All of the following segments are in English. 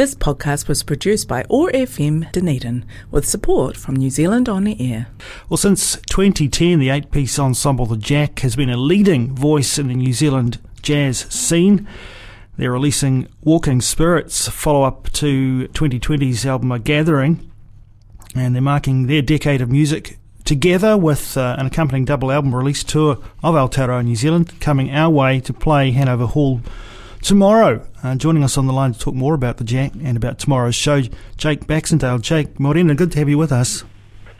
This podcast was produced by ORFM Dunedin with support from New Zealand On Air. Well, since 2010, the eight piece ensemble The Jac has been a leading voice in the New Zealand jazz scene. They're releasing Walking Spirits, follow up to 2020's album A Gathering, and they're marking their decade of music together with uh, an accompanying double album release tour of Aotearoa New Zealand coming our way to play Hanover Hall tomorrow. Uh, joining us on the line to talk more about the Jac and about tomorrow's show, Jake Baxendale. Jake, Morena, good to have you with us.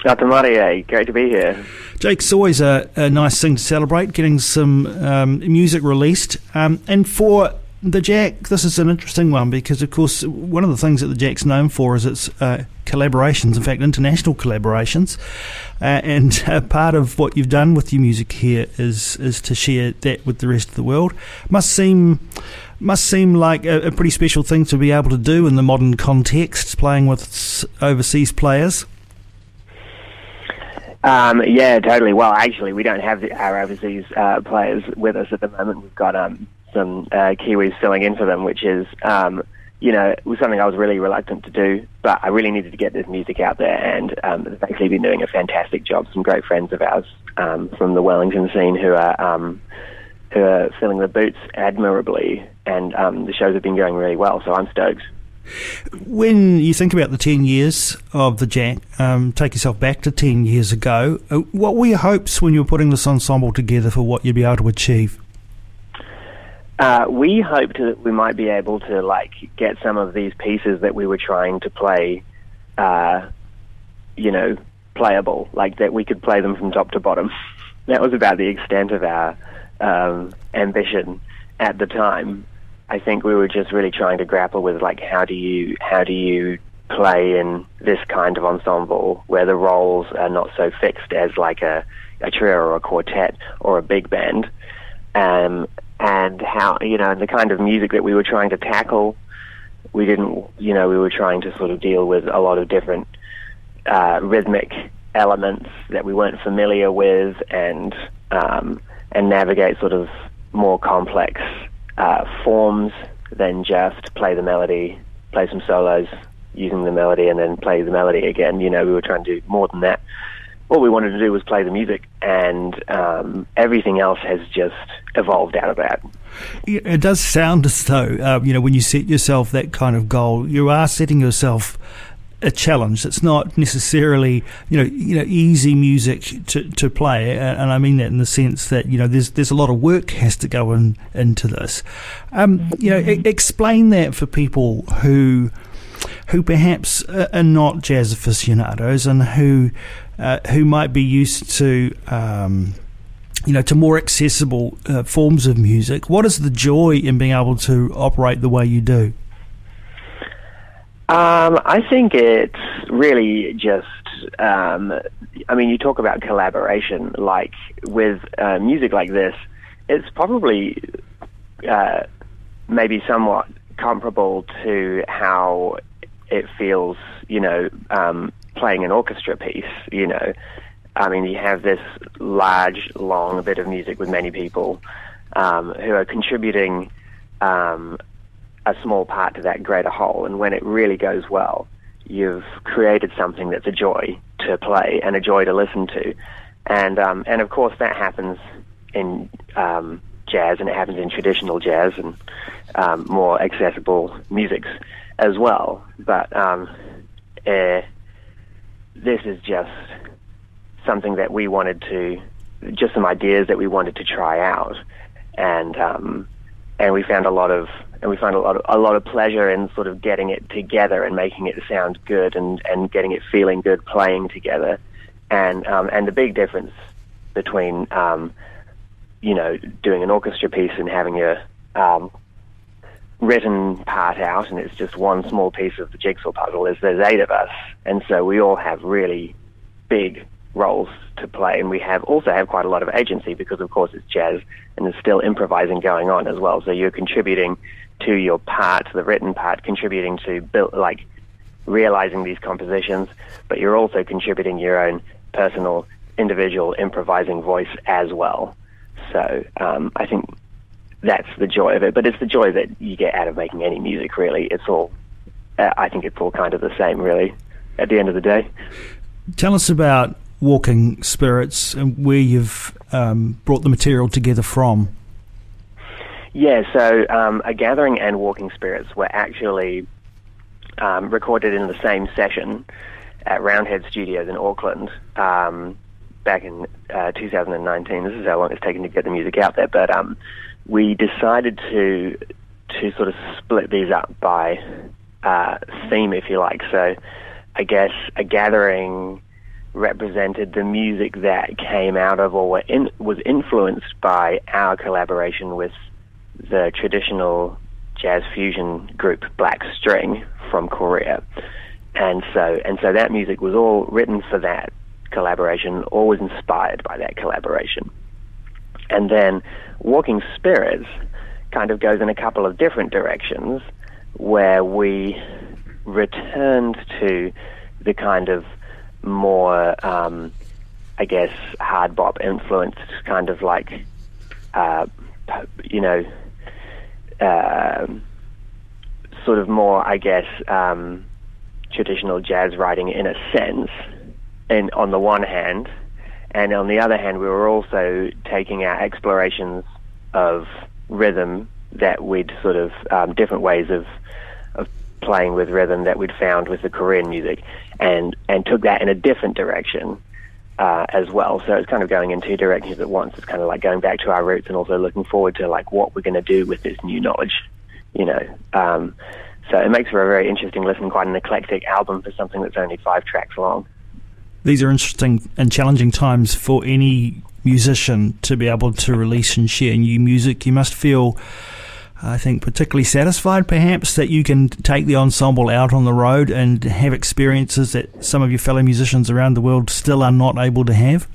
Maria, great to be here. Jake, it's always a, a nice thing to celebrate, getting some um, music released. Um, and for the Jac, this is an interesting one because, of course, one of the things that the Jac's known for is its uh, collaborations, in fact, international collaborations. Uh, and uh, part of what you've done with your music here is is to share that with the rest of the world. Must seem must seem like a, a, pretty special thing to be able to do in the modern context, playing with overseas players. Um, yeah, totally. Well, actually, we don't have our overseas uh, players with us at the moment. We've got um, some uh, Kiwis filling in for them, which is, um, you know, was something I was really reluctant to do, but I really needed to get this music out there, and um, they've actually been doing a fantastic job. Some great friends of ours um, from the Wellington scene who are who are filling the boots admirably, and um, the shows have been going really well. So I'm stoked. When you think about the 10 years of the Jac, um, take yourself back to 10 years ago, uh, what were your hopes when you were putting this ensemble together for what you'd be able to achieve? Uh, we hoped that we might be able to like get some of these pieces that we were trying to play, uh, you know, playable, like that we could play them from top to bottom. that was about the extent of our um, ambition at the time. I think we were just really trying to grapple with like how do you how do you play in this kind of ensemble where the roles are not so fixed as like a, a trio or a quartet or a big band, um, and how you know the kind of music that we were trying to tackle. We didn't, you know, we were trying to sort of deal with a lot of different uh, rhythmic elements that we weren't familiar with, and um, and navigate sort of more complex uh, forms than just play the melody, play some solos using the melody, and then play the melody again. You know, we were trying to do more than that. What we wanted to do was play the music, and um, everything else has just evolved out of that. It does sound as though, uh, you know, when you set yourself that kind of goal, you are setting yourself a challenge. It's not necessarily you know you know easy music to, to play, and I mean that in the sense that you know there's there's a lot of work has to go in into this. Um, you know, e- explain that for people who who perhaps are not jazz aficionados and who uh, who might be used to. Um, you know, to more accessible uh, forms of music. What is the joy in being able to operate the way you do? Um, I think it's really just. Um, I mean, you talk about collaboration, like with uh, music like this, it's probably uh, maybe somewhat comparable to how it feels, you know, um, playing an orchestra piece. You know, I mean, you have this large, long bit of music with many people um, who are contributing um, a small part to that greater whole. And when it really goes well, you've created something that's a joy to play and a joy to listen to. And um, and of course that happens in um, jazz and it happens in traditional jazz and um, more accessible musics as well. But uh, this is just something that we wanted to, just some ideas that we wanted to try out, and um, and we found a lot of and we find a lot of, a lot of pleasure in sort of getting it together and making it sound good and, and getting it feeling good playing together. And um, and the big difference between um, you know doing an orchestra piece and having a um, written part out and it's just one small piece of the jigsaw puzzle is there's eight of us and so we all have really big roles to play, and we have also have quite a lot of agency because, of course, it's jazz and there's still improvising going on as well. So you're contributing to your part, the written part, contributing to build like realizing these compositions, but you're also contributing your own personal, individual improvising voice as well. So um, I think that's the joy of it. But it's the joy that you get out of making any music. Really, it's all uh, I think it's all kind of the same, really. At the end of the day. Tell us about Walking Spirits and where you've um, brought the material together from. Yeah, so um, A Gathering and Walking Spirits were actually um, recorded in the same session at Roundhead Studios in Auckland um, back in uh, 2019. This is how long it's taken to get the music out there, but um, we decided to to sort of split these up by uh, theme, if you like. So, I guess a gathering represented the music that came out of or in, was influenced by our collaboration with the traditional jazz fusion group Black String from Korea. And so and so that music was all written for that collaboration, all was inspired by that collaboration. And then Walking Spirits kind of goes in a couple of different directions where we returned to the kind of more, um, I guess, hard bop influenced kind of like, uh, you know, uh, sort of more, I guess, um, traditional jazz writing in a sense, and on the one hand, and on the other hand, we were also taking our explorations of rhythm that we'd sort of um, different ways of of playing with rhythm that we'd found with the Korean music, and and took that in a different direction uh, as well. So it's kind of going in two directions at once. It's kind of like going back to our roots and also looking forward to like what we're going to do with this new knowledge, you know. Um, so it makes for a very interesting listen, quite an eclectic album for something that's only five tracks long. These are interesting and challenging times for any musician to be able to release and share new music. You must feel I think, particularly satisfied perhaps that you can take the ensemble out on the road and have experiences that some of your fellow musicians around the world still are not able to have?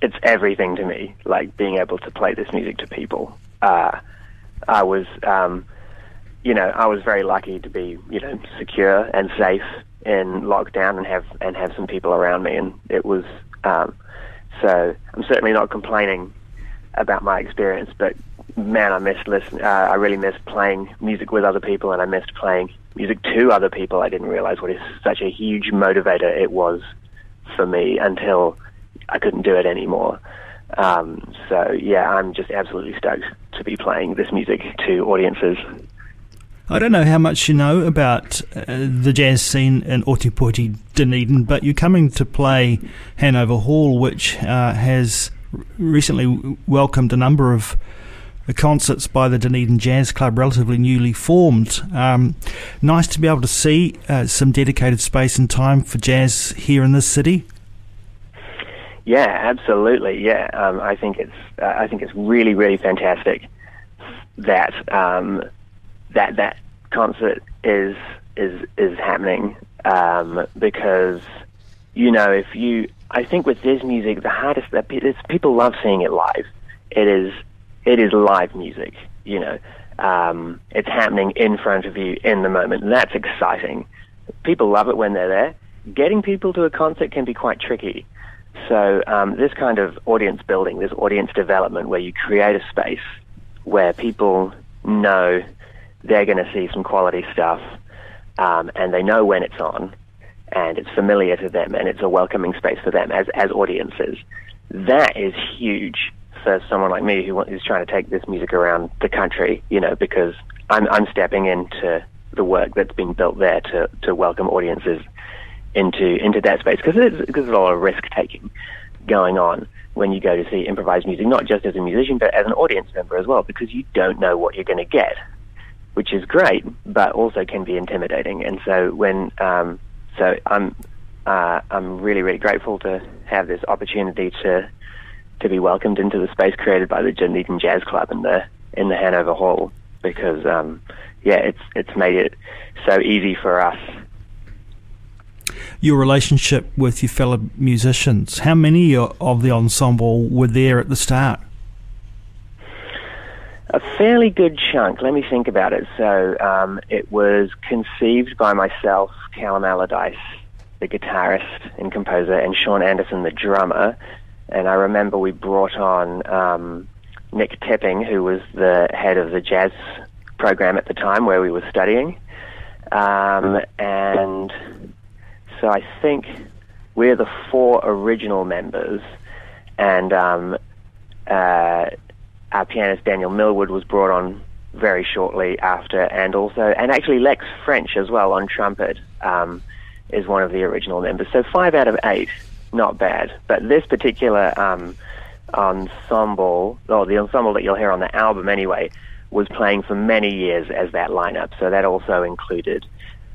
It's everything to me, like being able to play this music to people. Uh, I was, um, you know, I was very lucky to be, you know, secure and safe in lockdown and have and have some people around me, and it was. Um, so I'm certainly not complaining about my experience, but man, I missed listen. Uh, I really missed playing music with other people, and I missed playing music to other people. I didn't realize what is such a huge motivator it was for me until I couldn't do it anymore. Um, so yeah, I'm just absolutely stoked to be playing this music to audiences. I don't know how much you know about uh, the jazz scene in Ōtepoti, Dunedin, but you're coming to play Hanover Hall, which uh, has recently welcomed a number of concerts by the Dunedin Jazz Club, relatively newly formed. Um, nice to be able to see uh, some dedicated space and time for jazz here in this city. Yeah, absolutely. Yeah, um, I think it's uh, I think it's really really fantastic that um, that that concert is is is happening um, because you know if you I think with this music the hardest that people love seeing it live. It is it is live music. You know, um, it's happening in front of you in the moment. And that's exciting. People love it when they're there. Getting people to a concert can be quite tricky. So um, this kind of audience building, this audience development, where you create a space where people know they're going to see some quality stuff, um, and they know when it's on, and it's familiar to them, and it's a welcoming space for them as as audiences. That is huge for someone like me who is trying to take this music around the country, you know, because I'm I'm stepping into the work that's been built there to to welcome audiences into into that space because there's, there's a lot of risk taking going on when you go to see improvised music, not just as a musician but as an audience member as well, because you don't know what you're going to get, which is great, but also can be intimidating. And so when um, so I'm uh, I'm really really grateful to have this opportunity to to be welcomed into the space created by the Dunedin Jazz Club in the in the Hanover Hall because um, yeah, it's it's made it so easy for us. Your relationship with your fellow musicians. How many of the ensemble were there at the start? A fairly good chunk. Let me think about it. So um, it was conceived by myself, Callum Allardice, the guitarist and composer, and Sean Anderson, the drummer. And I remember we brought on um, Nick Tipping, who was the head of the jazz program at the time where we were studying, Um, and so I think we're the four original members, and um, uh, our pianist Daniel Millward was brought on very shortly after, and also, and actually Lex French as well on trumpet um, is one of the original members. So five out of eight, not bad. But this particular um, ensemble, or the ensemble that you'll hear on the album anyway, was playing for many years as that lineup. So that also included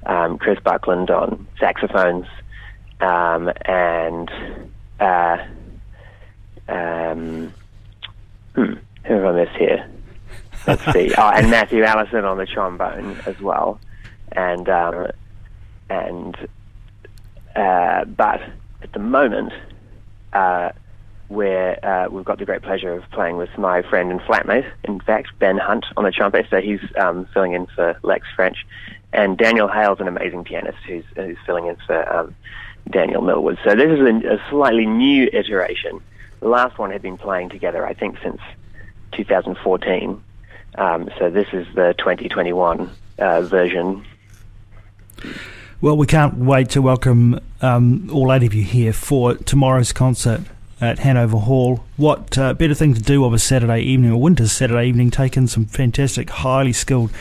um, Chris Buckland on saxophones um, and uh, um, hmm, who have I missed here? Let's see. Oh, and Matthew Allison on the trombone as well, and um, and uh, but at the moment, uh, where uh, we've got the great pleasure of playing with my friend and flatmate, in fact, Ben Hunt on the trumpet. So he's um, filling in for Lex French, and Daniel Hale's an amazing pianist who's, who's filling in for um, Daniel Millward. So this is a, a slightly new iteration. The last one had been playing together, I think, since 2014. Um, so this is the 2021 uh, version. Well, we can't wait to welcome um, all eight of you here for tomorrow's concert at Hanover Hall. What uh, better thing to do of a Saturday evening, or winter's Saturday evening, taking some fantastic, highly skilled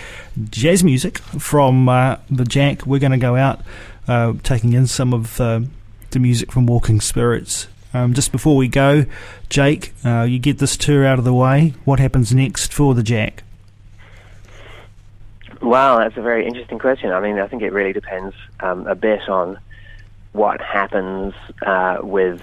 jazz music from uh, the Jac. We're going to go out uh, taking in some of uh, the music from Walking Spirits. Um, just before we go, Jake, uh, you get this tour out of the way. What happens next for the Jac? Well, that's a very interesting question. I mean, I think it really depends um, a bit on what happens uh, with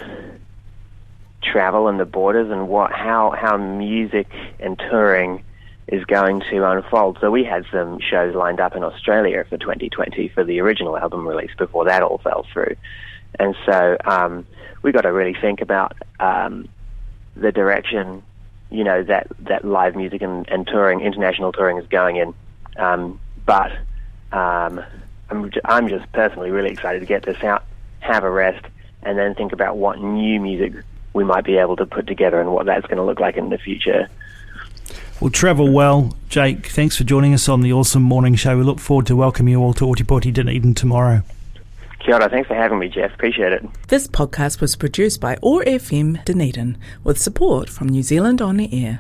travel and the borders and what how how music and touring is going to unfold. So we had some shows lined up in Australia for 2020 for the original album release before that all fell through, and so um, we got to really think about um, the direction you know that that live music and, and touring, international touring, is going in. Um, but um, I'm I'm just personally really excited to get this out, have a rest, and then think about what new music we might be able to put together and what that's going to look like in the future. Well, travel well. Jake, thanks for joining us on the OARsome Morning Show. We look forward to welcoming you all to Ōtepoti Dunedin tomorrow. Kia ora, thanks for having me, Jeff. Appreciate it. This podcast was produced by ORFM Dunedin with support from New Zealand On Air.